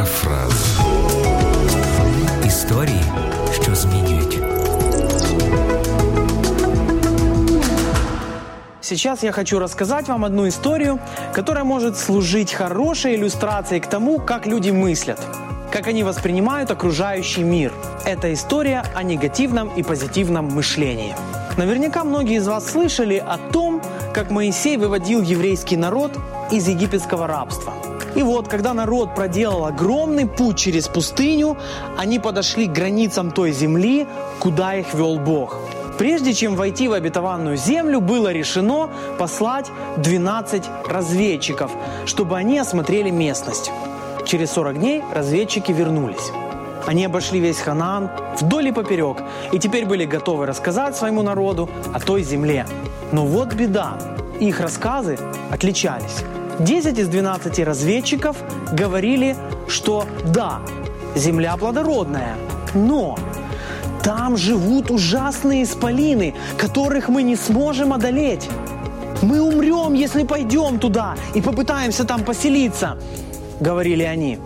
Парафраз. Історії, що змінюють. Сейчас я хочу рассказать вам одну историю, которая может служить хорошей иллюстрацией к тому, как люди мыслят, как они воспринимают окружающий мир. Это история о негативном и позитивном мышлении. Наверняка многие из вас слышали о том, как Моисей выводил еврейский народ из египетского рабства. и вот, когда народ проделал огромный путь через пустыню, они подошли к границам той земли, куда их вел Бог. Прежде чем войти в обетованную землю, было решено послать 12 разведчиков, чтобы они осмотрели местность. Через 40 дней разведчики вернулись. Они обошли весь Ханаан вдоль и поперек, и теперь были готовы рассказать своему народу о той земле. Но вот беда. Их рассказы отличались. 10 из 12 разведчиков говорили, что да, земля плодородная, но там живут ужасные исполины, которых мы не сможем одолеть. Мы умрем, если пойдем туда и попытаемся там поселиться, говорили они.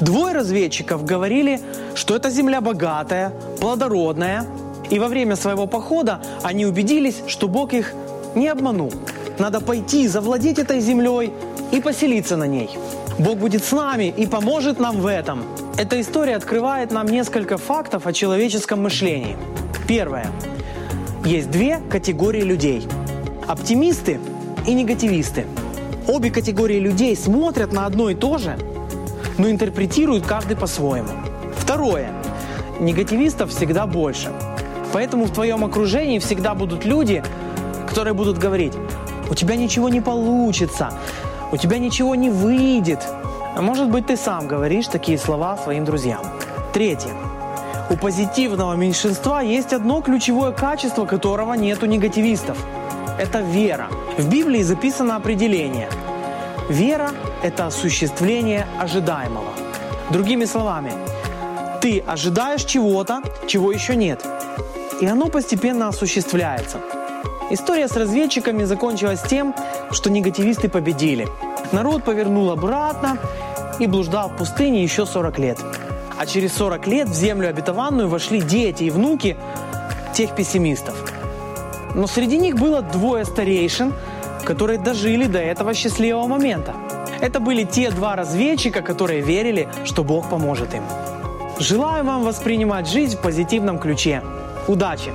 Двое разведчиков говорили, что эта земля богатая, плодородная, и во время своего похода они убедились, что Бог их не обманул. Надо пойти, завладеть этой землей и поселиться на ней. Бог будет с нами и поможет нам в этом. Эта история открывает нам несколько фактов о человеческом мышлении. Первое. Есть две категории людей. Оптимисты и негативисты. Обе категории людей смотрят на одно и то же, но интерпретируют каждый по-своему. Второе. Негативистов всегда больше. Поэтому в твоем окружении всегда будут люди, которые будут говорить, у тебя ничего не получится, у тебя ничего не выйдет. А может быть, ты сам говоришь такие слова своим друзьям. Третье. У позитивного меньшинства есть одно ключевое качество, которого нет у негативистов. Это вера. В Библии записано определение. Вера – это осуществление ожидаемого. Другими словами, ты ожидаешь чего-то, чего еще нет. И оно постепенно осуществляется. История с разведчиками закончилась тем, что негативисты победили. Народ повернул обратно и блуждал в пустыне еще 40 лет. А через 40 лет в землю обетованную вошли дети и внуки тех пессимистов. Но среди них было двое старейшин, которые дожили до этого счастливого момента. Это были те два разведчика, которые верили, что Бог поможет им. Желаю вам воспринимать жизнь в позитивном ключе. Удачи!